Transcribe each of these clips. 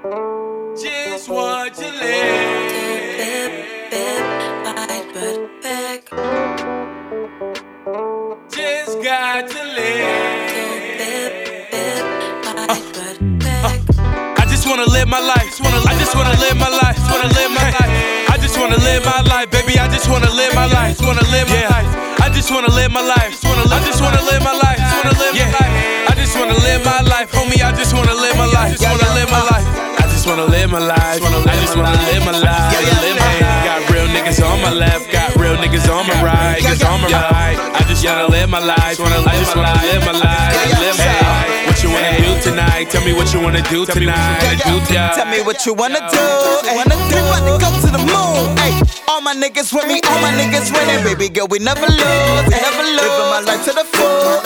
Just want to live. Just got to live. I just wanna live my life. I just wanna live my life. Wanna live my life. I just wanna live my life, baby. I just wanna live my life. Wanna live my life. I just wanna live my life. I just wanna live my life. Wanna live my life. I just wanna live my life, homie. I just wanna live my life. I just wanna live my life. I just wanna live my life. I just wanna live my life. Hey, got real niggas on my left. Got real niggas on my right. Niggas on my right. I just wanna live my life. I just wanna live my life. Hey, what you wanna do tonight? Tell me what you wanna do tonight. Do. Tell me what you wanna do. Ay, we about to go to the moon. Ay, all my niggas with me, all my niggas winning. Baby girl, we never lose, we never lose. Living my life to the full,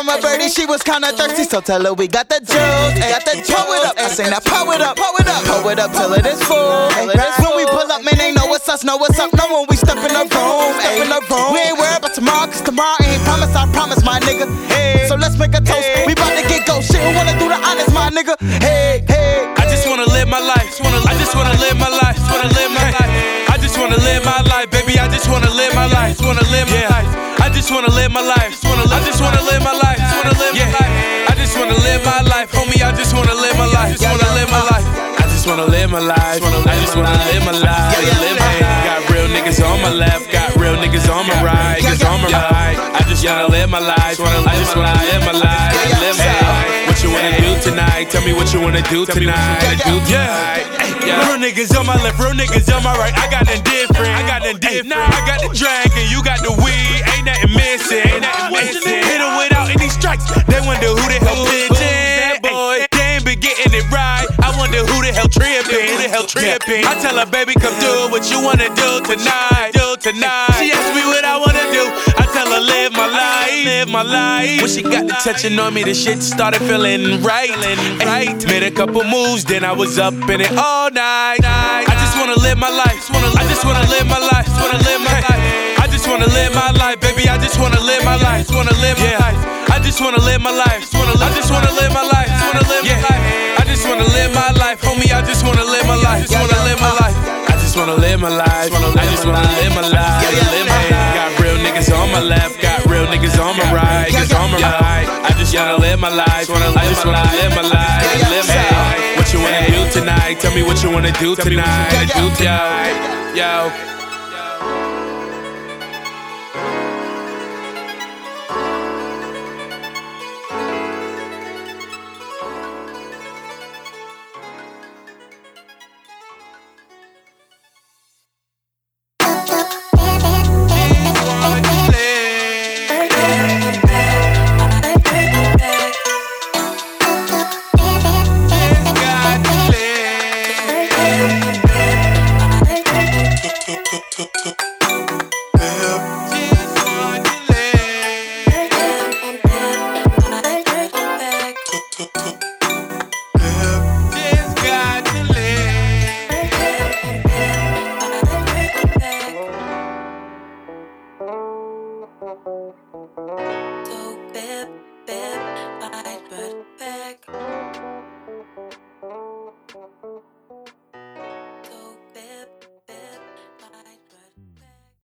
from a birdie she was kinda thirsty, so tell her we got the juice. Ay, got the power it up. I sing that power it up, power it up, power it up till it is full. Ay, when we pull up, man, they know what's us, know what's up. Know when we step in the room, step in the room. We ain't worried about tomorrow, cause tomorrow ain't promise. I promise, my nigga. Hey, so let's make a toast. We bout to get go. Shit, who wanna do the honest, my nigga? Hey, hey. I just wanna live my life. I just wanna live my life. Just Wanna live my life. I just wanna live my life, baby. I just wanna live my life. Wanna live my life. I just wanna live my life. I just wanna live my life. Life, homie. I just wanna live my life. Just wanna live my life. I just wanna live my life. I just wanna live my life. Hey, got real niggas on my left. Got real niggas on my right. Niggas on my right. I just wanna live my life. I just wanna live my life. Hey, what you wanna do tonight? Tell me what you wanna do tonight. Tonight. Real niggas on my left, real niggas on my right. I got them different. I got them different. I got the drink and you got the weed. Ain't nothing missing. Ain't nothing missing. Tripping. Who the hell tripping? I tell her, baby, come do what you wanna do tonight. Do tonight. She asks me what I wanna do. I tell her, live my life. Live my life. When she got the touching on me, the shit started feeling right. Right. Made a couple moves, then I was up in it all night. I just wanna live my life. I just wanna live my life. Wanna live my life. I just wanna live my life, baby. I just wanna live my life. Wanna live my life. I just wanna live my life. I just wanna live my life. Live my life. I just wanna live my life. Got real niggas on my left. Got real niggas on my right. Niggas on my right. I just wanna live my life. I just wanna live my life. Hey, what you wanna do tonight? Tell me what you wanna do tonight. Do tonight. Yo.